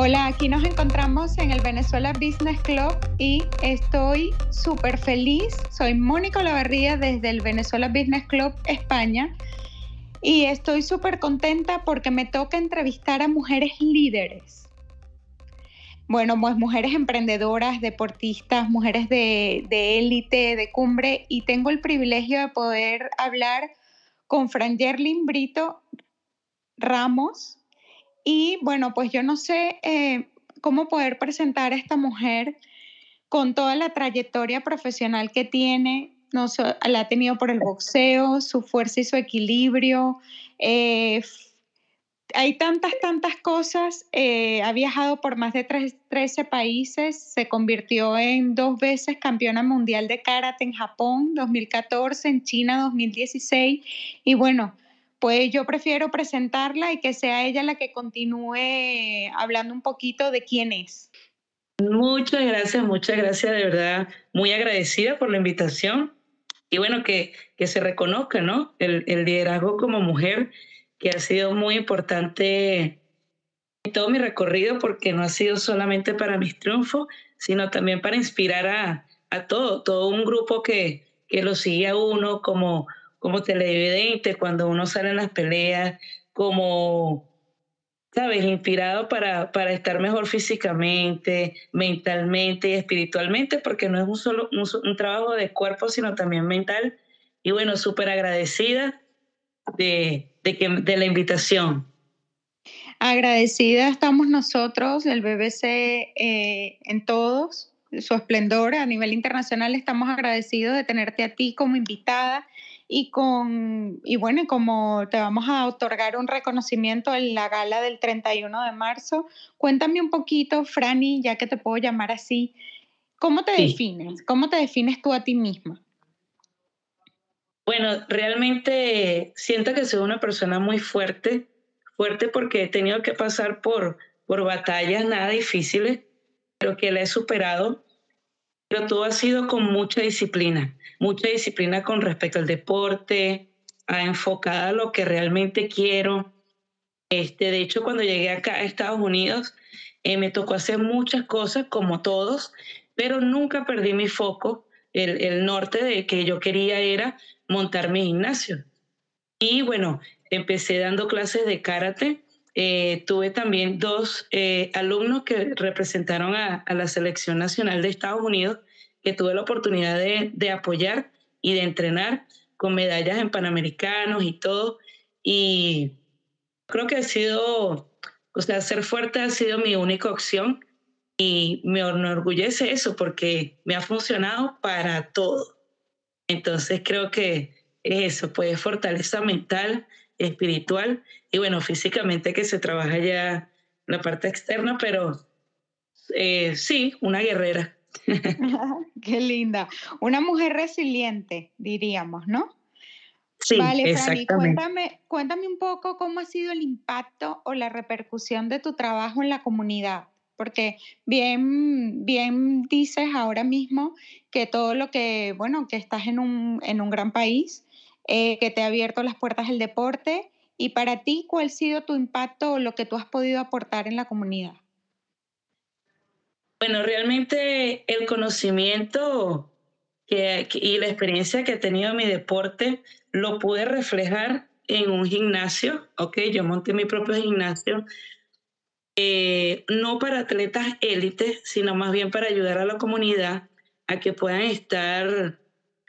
Hola, aquí nos encontramos en el Venezuela Business Club y estoy súper feliz. Soy Mónica Olavarría desde el Venezuela Business Club España y estoy súper contenta porque me toca entrevistar a mujeres líderes. Bueno, pues mujeres emprendedoras, deportistas, mujeres de élite, de, cumbre y tengo el privilegio de poder hablar con Frangerlin Brito Ramos, y bueno, pues yo no sé eh, cómo poder presentar a esta mujer con toda la trayectoria profesional que tiene, no, la ha tenido por el boxeo, su fuerza y su equilibrio. Eh, hay tantas, tantas cosas. Eh, ha viajado por más de 13 países, se convirtió en dos veces campeona mundial de karate en Japón 2014, en China 2016. Y bueno, pues yo prefiero presentarla y que sea ella la que continúe hablando un poquito de quién es. Muchas gracias, muchas gracias, de verdad, muy agradecida por la invitación y bueno, que, que se reconozca, ¿no? El, liderazgo como mujer, que ha sido muy importante en todo mi recorrido, porque no ha sido solamente para mis triunfos, sino también para inspirar a, a todo, todo un grupo que, que lo sigue a uno como como televidente cuando uno sale en las peleas, como, ¿sabes?, inspirado para, para estar mejor físicamente, mentalmente y espiritualmente, porque no es un solo un, trabajo de cuerpo, sino también mental. Y bueno, súper agradecida de, de, que, de la invitación. Agradecida estamos nosotros, el BBC, eh, en todos, su esplendor a nivel internacional. Estamos agradecidos de tenerte a ti como invitada y con y bueno, como te vamos a otorgar un reconocimiento en la gala del 31 de marzo, cuéntame un poquito, Franny, ya que te puedo llamar así, ¿cómo te defines? ¿Cómo te defines tú a ti misma? Bueno, realmente siento que soy una persona muy fuerte, fuerte porque he tenido que pasar por, por batallas nada difíciles, pero que la he superado pero todo ha sido con mucha disciplina, mucha disciplina con respecto al deporte, a enfocada a lo que realmente quiero. Este, de hecho, cuando llegué acá a Estados Unidos, eh, me tocó hacer muchas cosas como todos, pero nunca perdí mi foco. El, el norte de que yo quería era montar mi gimnasio. Y bueno, empecé dando clases de karate. Eh, tuve también dos eh, alumnos que representaron a, a, la selección nacional de Estados Unidos que tuve la oportunidad de, de apoyar y de entrenar con medallas en Panamericanos y todo. Y creo que ha sido, o sea, ser fuerte ha sido mi única opción y me enorgullece eso porque me ha funcionado para todo. Entonces creo que es eso, pues fortaleza mental, espiritual y bueno, físicamente que se trabaja ya la parte externa, pero eh, sí, una guerrera. Qué linda. Una mujer resiliente, diríamos, ¿no? Sí, vale, Franny, cuéntame, cuéntame un poco cómo ha sido el impacto o la repercusión de tu trabajo en la comunidad, porque bien, bien dices ahora mismo que todo lo que, bueno, que estás en un, en un gran país, eh, que te ha abierto las puertas del deporte, y para ti, ¿cuál ha sido tu impacto o lo que tú has podido aportar en la comunidad? Bueno, realmente el conocimiento que, y la experiencia que he tenido en mi deporte lo pude reflejar en un gimnasio, ¿ok? Yo monté mi propio gimnasio, eh, no para atletas élites, sino más bien para ayudar a la comunidad a que puedan estar,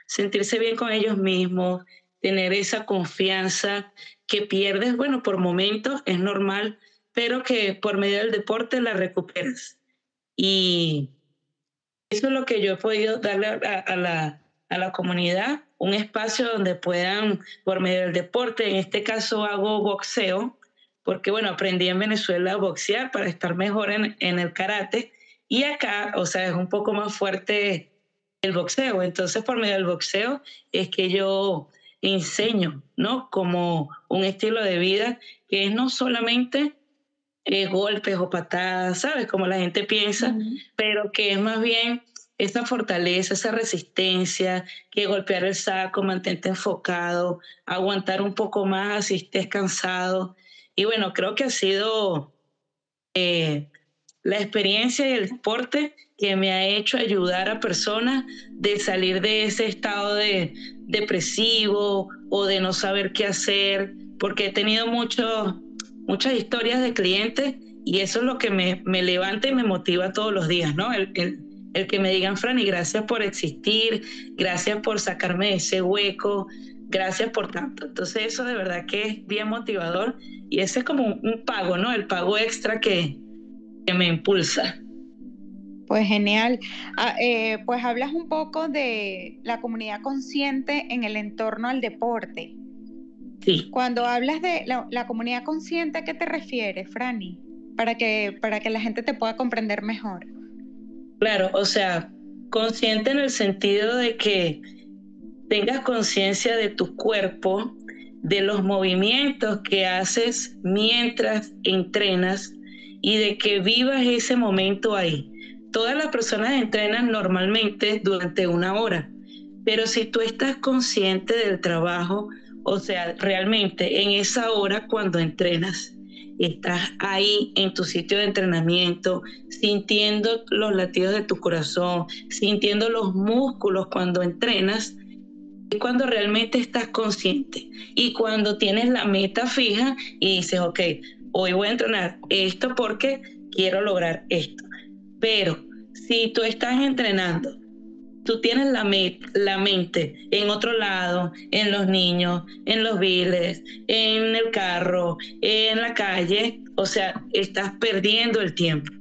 sentirse bien con ellos mismos, tener esa confianza que pierdes, bueno, por momentos es normal, pero que por medio del deporte la recuperas. Y eso es lo que yo he podido darle a, la, a la comunidad, un espacio donde puedan, por medio del deporte, en este caso hago boxeo, porque bueno, aprendí en Venezuela a boxear para estar mejor en, en el karate, y acá, o sea, es un poco más fuerte el boxeo. Entonces, por medio del boxeo es que yo enseño, ¿no? Como un estilo de vida que es no solamente eh, golpes o patadas, ¿sabes? Como la gente piensa, pero que es más bien esa fortaleza, esa resistencia, que golpear el saco, mantente enfocado, aguantar un poco más si estés cansado. Y bueno, creo que ha sido, eh, la experiencia y el deporte que me ha hecho ayudar a personas de salir de ese estado de depresivo o de no saber qué hacer, porque he tenido muchos muchas historias de clientes y eso es lo que me, me levanta y me motiva todos los días, ¿no? El, el, el que me digan, Franny, gracias por existir, gracias por sacarme de ese hueco, gracias por tanto. Entonces eso de verdad que es bien motivador y ese es como un, pago, ¿no? El pago extra que, que me impulsa. Pues genial. Ah, eh, pues hablas un poco de la comunidad consciente en el entorno al deporte. Sí. Cuando hablas de la, la, comunidad consciente, ¿a qué te refieres, Franny? Para que, para que la gente te pueda comprender mejor. Claro, o sea, consciente en el sentido de que tengas conciencia de tu cuerpo, de los movimientos que haces mientras entrenas y de que vivas ese momento ahí. Todas las personas entrenan normalmente durante una hora, pero si tú estás consciente del trabajo, o sea, realmente en esa hora cuando entrenas, estás ahí en tu sitio de entrenamiento, sintiendo los latidos de tu corazón, sintiendo los músculos cuando entrenas, es cuando realmente estás consciente y cuando tienes la meta fija y dices, ok, hoy voy a entrenar esto porque quiero lograr esto. Pero si tú estás entrenando tú tienes la, la mente en otro lado, en los niños, en los viles, en el carro, en la calle, o sea, estás perdiendo el tiempo.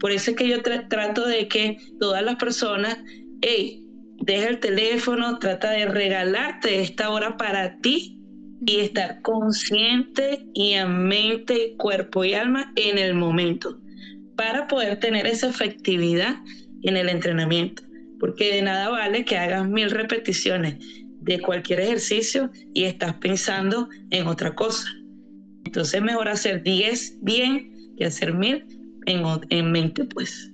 Por eso es que yo trato de que todas las personas, hey, deja el teléfono, trata de regalarte esta hora para ti y estar consciente y en mente, cuerpo y alma en el momento para poder tener esa efectividad en el entrenamiento porque de nada vale que hagas mil repeticiones de cualquier ejercicio y estás pensando en otra cosa. Entonces mejor hacer 10 bien que hacer mil en, en mente, pues.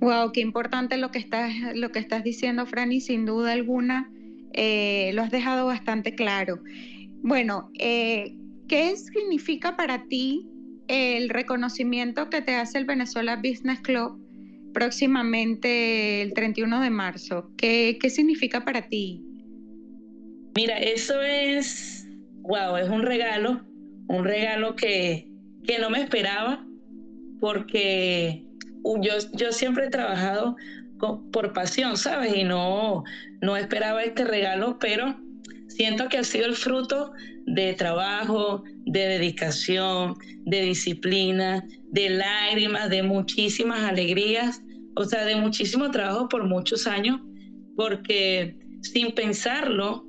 Wow, qué importante lo que estás, lo que estás diciendo, Franny, sin duda alguna, eh, lo has dejado bastante claro. Bueno, eh, ¿qué significa para ti el reconocimiento que te hace el Venezuela Business Club próximamente el 31 de marzo. ¿Qué, qué significa para ti? Mira, eso es, wow, es un regalo, un regalo que, que no me esperaba porque yo, yo siempre he trabajado por pasión, ¿sabes? Y no, no esperaba este regalo, pero siento que ha sido el fruto de trabajo, de dedicación, de disciplina, de lágrimas, de muchísimas alegrías, o sea, de muchísimo trabajo por muchos años, porque sin pensarlo,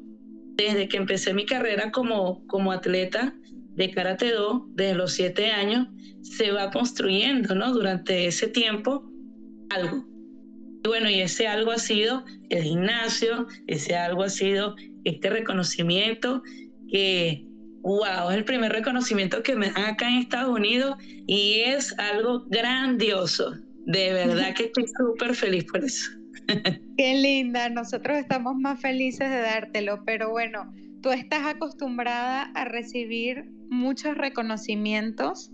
desde que empecé mi carrera como, como atleta de Karate Do, desde los siete años, se va construyendo, ¿no? Durante ese tiempo, algo. Bueno, y ese algo ha sido el gimnasio, ese algo ha sido este reconocimiento que, wow, es el primer reconocimiento que me dan acá en Estados Unidos y es algo grandioso. De verdad que estoy súper feliz por eso. Qué linda, nosotros estamos más felices de dártelo, pero bueno, tú estás acostumbrada a recibir muchos reconocimientos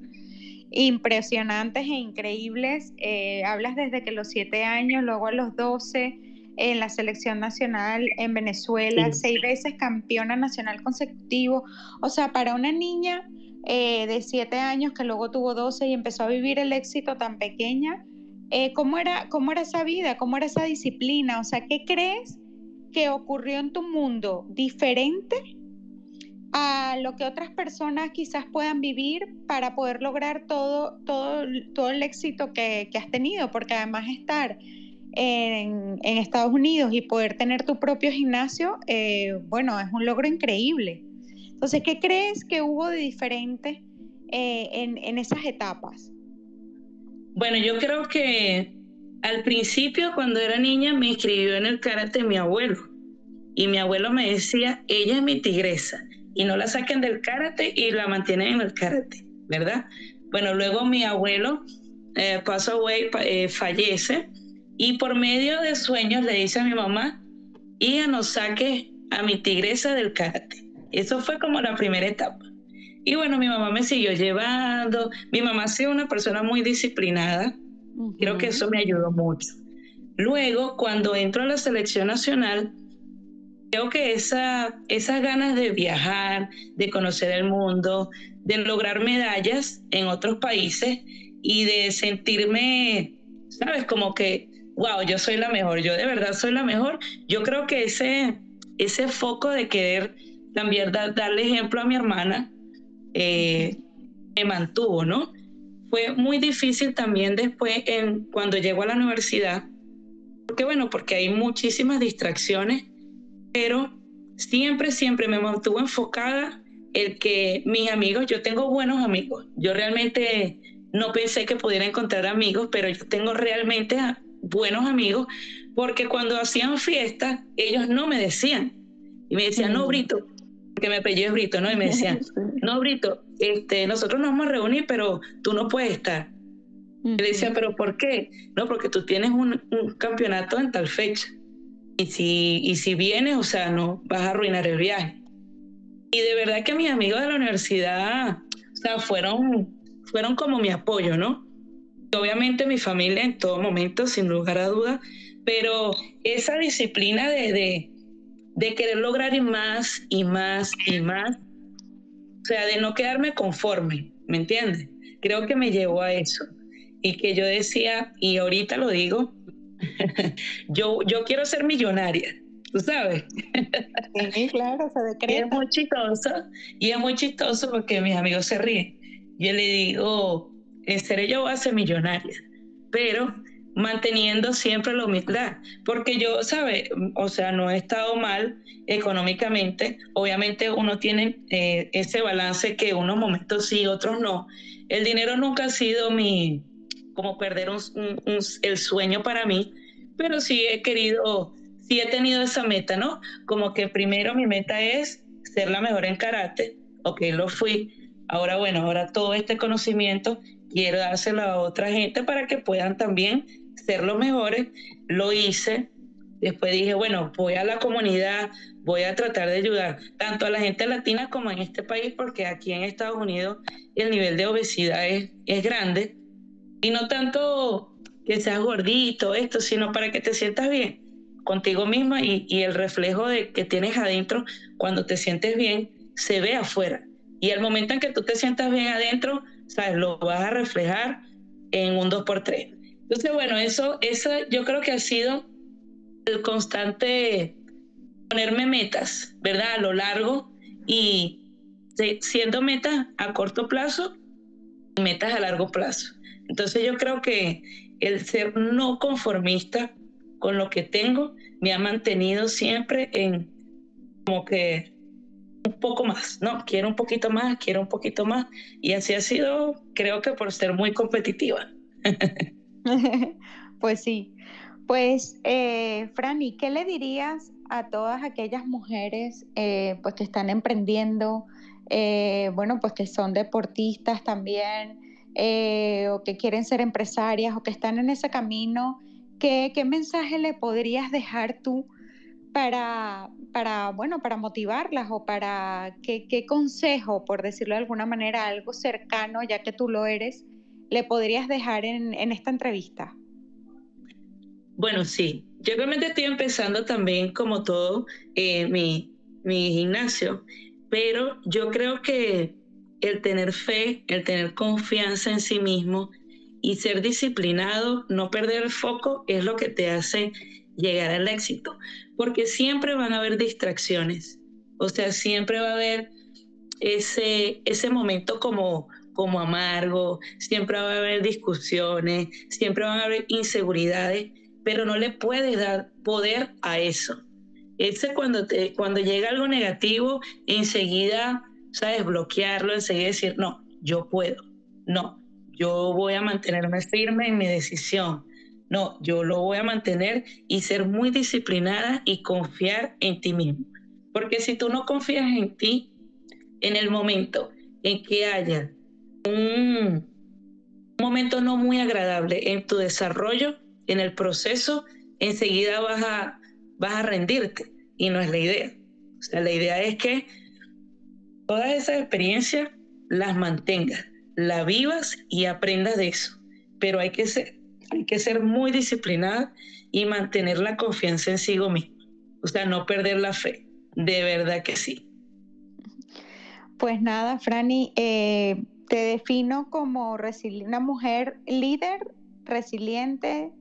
impresionantes e increíbles. Eh, hablas desde que los siete años, luego a los doce en la selección nacional en Venezuela, seis veces campeona nacional consecutivo. O sea, para una niña eh, de siete años que luego tuvo 12 y empezó a vivir el éxito tan pequeña, eh, ¿cómo, era, ¿cómo era esa vida? ¿Cómo era esa disciplina? O sea, ¿qué crees que ocurrió en tu mundo diferente a lo que otras personas quizás puedan vivir para poder lograr todo, todo, todo el éxito que, que has tenido? Porque además estar en, Estados Unidos y poder tener tu propio gimnasio, eh, bueno, es un logro increíble. Entonces, ¿qué crees que hubo de diferente eh, en, en esas etapas? Bueno, yo creo que al principio, cuando era niña, me inscribió en el karate mi abuelo. Y mi abuelo me decía, ella es mi tigresa. Y no la saquen del karate y la mantienen en el karate, ¿verdad? Bueno, luego mi abuelo eh, pasó away, eh, fallece y por medio de sueños le dice a mi mamá, hija, no saque a mi tigresa del karate. Eso fue como la primera etapa. Y bueno, mi mamá me siguió llevando. Mi mamá ha sido una persona muy disciplinada. Creo que eso me ayudó mucho. Luego, cuando entro a la selección nacional, creo que esa, esas ganas de viajar, de conocer el mundo, de lograr medallas en otros países y de sentirme, ¿sabes? Como que, wow, yo soy la mejor, yo de verdad soy la mejor. Yo creo que ese, ese foco de querer también darle ejemplo a mi hermana eh, me mantuvo, ¿no? Fue muy difícil también después cuando llego a la universidad, porque bueno, porque hay muchísimas distracciones, pero siempre, siempre me mantuvo enfocada el que mis amigos, yo tengo buenos amigos, yo realmente no pensé que pudiera encontrar amigos, pero yo tengo realmente buenos amigos, porque cuando hacían fiestas, ellos no me decían, y me decían, no, mm. Brito, que me apellido es Brito, ¿no? Y me decían, no, Brito, este, nosotros nos vamos a reunir, pero tú no puedes estar. Y le decía, ¿pero por qué? No, porque tú tienes un, campeonato en tal fecha. Y si, y si vienes, o sea, no vas a arruinar el viaje. Y de verdad que mis amigos de la universidad, o sea, fueron, fueron como mi apoyo, ¿no? Obviamente mi familia en todo momento, sin lugar a dudas, pero esa disciplina de, de, de querer lograr más y más y más, o sea, de no quedarme conforme, ¿me entiendes? Creo que me llevó a eso. Y que yo decía, y ahorita lo digo, yo, yo quiero ser millonaria, tú sabes. Sí, claro, se decreta. Y es muy chistoso, y es muy chistoso porque mis amigos se ríen. Yo le digo, serio yo voy a ser millonaria, pero manteniendo siempre la humildad, porque yo, ¿sabe? O sea, no he estado mal económicamente, obviamente uno tiene eh, ese balance que unos momentos sí, otros no. El dinero nunca ha sido mi, como perder el sueño para mí, pero sí he querido, sí he tenido esa meta, ¿no? Como que primero mi meta es ser la mejor en karate, ok, lo fui, ahora bueno, ahora todo este conocimiento quiero dárselo a otra gente para que puedan también ser los mejores, lo hice. Después dije, bueno, voy a la comunidad, voy a tratar de ayudar tanto a la gente latina como en este país, porque aquí en Estados Unidos el nivel de obesidad es, es grande. Y no tanto que seas gordito, esto, sino para que te sientas bien contigo misma y, y el reflejo de que tienes adentro cuando te sientes bien se ve afuera. Y el momento en que tú te sientas bien adentro, sabes, lo vas a reflejar en un 2x3. Entonces, bueno, eso, eso yo creo que ha sido el constante ponerme metas, ¿verdad? A lo largo y siendo metas a corto plazo y metas a largo plazo. Entonces yo creo que el ser no conformista con lo que tengo me ha mantenido siempre en como que un poco más, ¿no? Quiero un poquito más, quiero un poquito más. Y así ha sido, creo que por ser muy competitiva. pues sí. Pues, eh, Franny, ¿qué le dirías a todas aquellas mujeres eh, pues que están emprendiendo, eh, bueno, pues que son deportistas también, eh, o que quieren ser empresarias, o que están en ese camino? ¿Qué, qué mensaje le podrías dejar tú para, para, bueno, para motivarlas o para qué, qué consejo, por decirlo de alguna manera, algo cercano, ya que tú lo eres, le podrías dejar en, esta entrevista? Bueno, sí. Yo realmente estoy empezando también, como todo, eh, mi, mi gimnasio, pero yo creo que el tener fe, el tener confianza en sí mismo y ser disciplinado, no perder el foco, es lo que te hace llegar al éxito, porque siempre van a haber distracciones, o sea, siempre va a haber ese, ese momento como como amargo, siempre va a haber discusiones, siempre van a haber inseguridades, pero no le puedes dar poder a eso. Ese cuando, te, cuando llega algo negativo, enseguida, sabes, bloquearlo, enseguida decir, no, yo puedo, no, yo voy a mantenerme firme en mi decisión, no, yo lo voy a mantener y ser muy disciplinada y confiar en ti mismo. Porque si tú no confías en ti, en el momento en que haya un momento no muy agradable en tu desarrollo, en el proceso, enseguida vas a, vas a rendirte y no es la idea. O sea, la idea es que todas esas experiencias las mantengas, la vivas y aprendas de eso. Pero hay que ser, hay que ser muy disciplinada y mantener la confianza en sí mismo. O sea, no perder la fe. De verdad que sí. Pues nada, Franny, eh, te defino como una mujer líder, resiliente,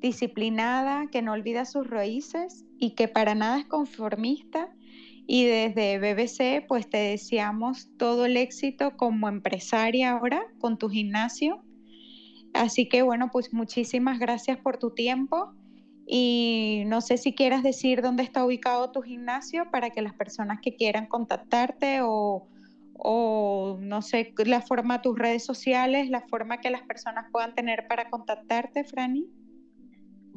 disciplinada, que no olvida sus raíces y que para nada es conformista. Y desde BBC, pues te deseamos todo el éxito como empresaria ahora con tu gimnasio. Así que bueno, pues muchísimas gracias por tu tiempo. Y no sé si quieras decir dónde está ubicado tu gimnasio para que las personas que quieran contactarte o, o no sé, la forma, tus redes sociales, la forma que las personas puedan tener para contactarte, Franny.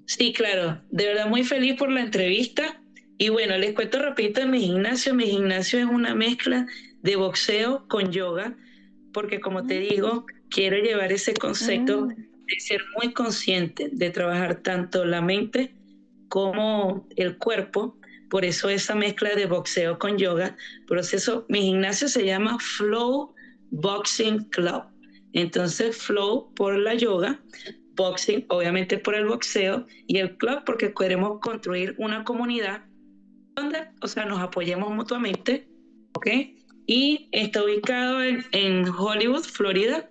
Sí, claro, de verdad muy feliz por la entrevista. Y bueno, les cuento rapidito de mi gimnasio. Mi gimnasio es una mezcla de boxeo con yoga, porque como te digo, quiero llevar ese concepto mm. de ser muy consciente, de trabajar tanto la mente como el cuerpo. Por eso esa mezcla de boxeo con yoga. Proceso, mi gimnasio se llama Flow Boxing Club. Entonces, Flow por la yoga, boxing, obviamente por el boxeo, y el club porque queremos construir una comunidad donde, o sea, nos apoyemos mutuamente, ¿ok? Y está ubicado en, en Hollywood, Florida,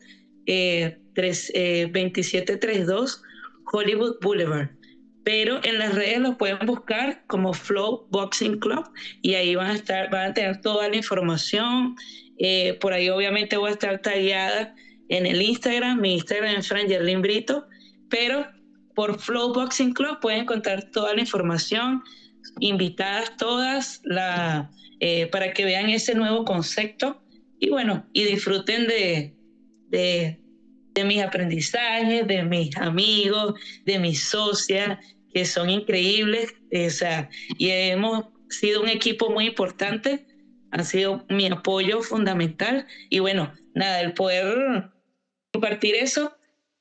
eh, 2732 eh, Hollywood Boulevard. Pero en las redes lo pueden buscar como Flow Boxing Club y ahí van a estar, van a tener toda la información. Eh, por ahí obviamente voy a estar tallada en el Instagram, mi Instagram es Frangerlin Brito, pero por Flow Boxing Club pueden encontrar toda la información, invitadas todas eh, para que vean ese nuevo concepto y bueno, y disfruten de, de, de mis aprendizajes, de mis amigos, de mis socias, que son increíbles, o sea, y hemos sido un equipo muy importante, ha sido mi apoyo fundamental y bueno, nada, el poder compartir eso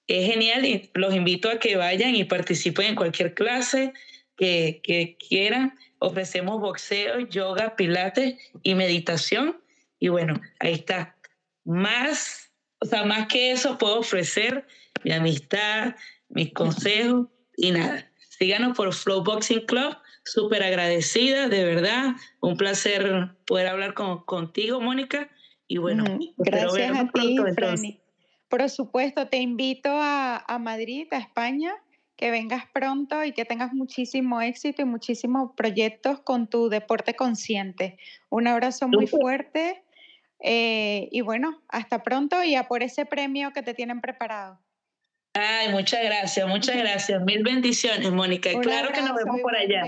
es genial y los invito a que vayan y participen en cualquier clase que, que quieran. Ofrecemos boxeo, yoga, pilates y meditación. Y bueno, ahí está. Más, o sea, más que eso puedo ofrecer mi amistad, mis consejos y nada. Síganos por Flow Boxing Club. Súper agradecida, de verdad. Un placer poder hablar con, contigo, Mónica. Y bueno, gracias a ti, Franny. Por supuesto, te invito a, Madrid, a España, que vengas pronto y que tengas muchísimo éxito y muchísimos proyectos con tu deporte consciente. Un abrazo muy fuerte eh, y bueno, hasta pronto y a por ese premio que te tienen preparado. Ay, muchas gracias, muchas gracias. Mil bendiciones, Mónica. claro que nos vemos por allá.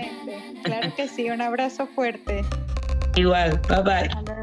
Claro que sí, un abrazo fuerte. Igual, bye bye.